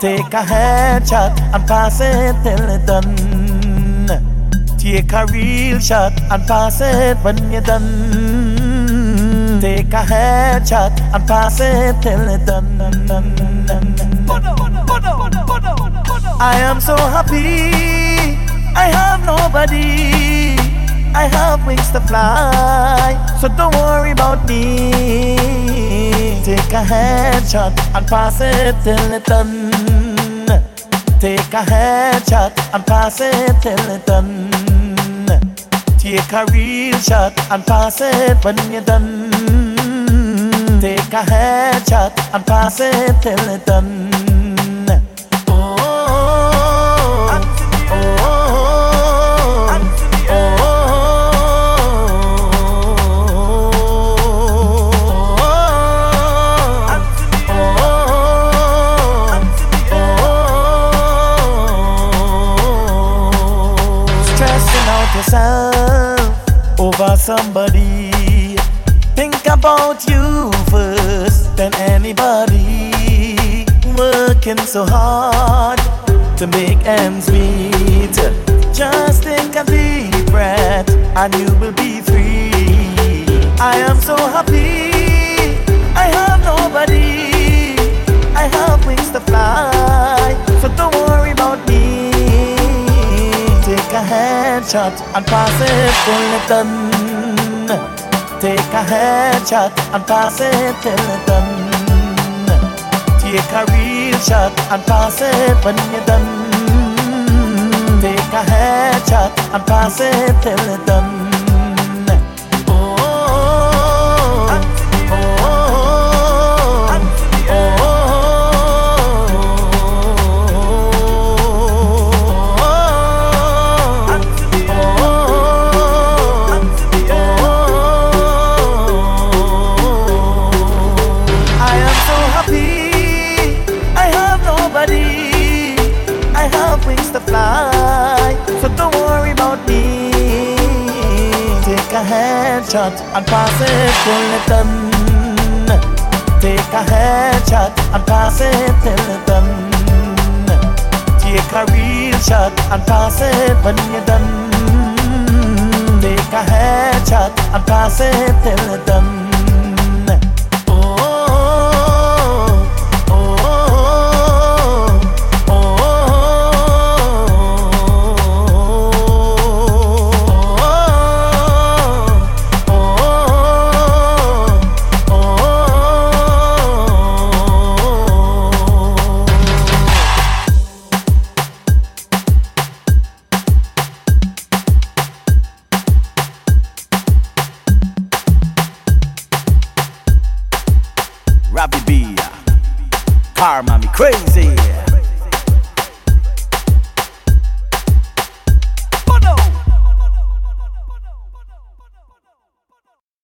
Take a headshot and pass it till it done. Take a real shot and pass it when you're done. Take a headshot and pass it till it done. I am so happy. I have nobody. I have wings to fly, so don't worry about me. Take a headshot and pass it till it's done. Take a headshot and pass it till it's done. Take a real shot and pass it when you're done. Take a headshot and pass it till it's done. Yourself over somebody. Think about you first, then anybody. Working so hard to make ends meet. Just take a deep breath and you will be free. I am so happy. Headshot and pass it it's done. Take a headshot and pass it till it's done. Take a real shot and pass it when you're done. Take a headshot and pass it till it's done. To fly. So don't worry about me. Take a headshot and pass it till it's done. Take a headshot and pass it till it's done. Take a real shot and pass it when you're done. Take a headshot and pass it till it's done. Ravi B. Karma me crazy.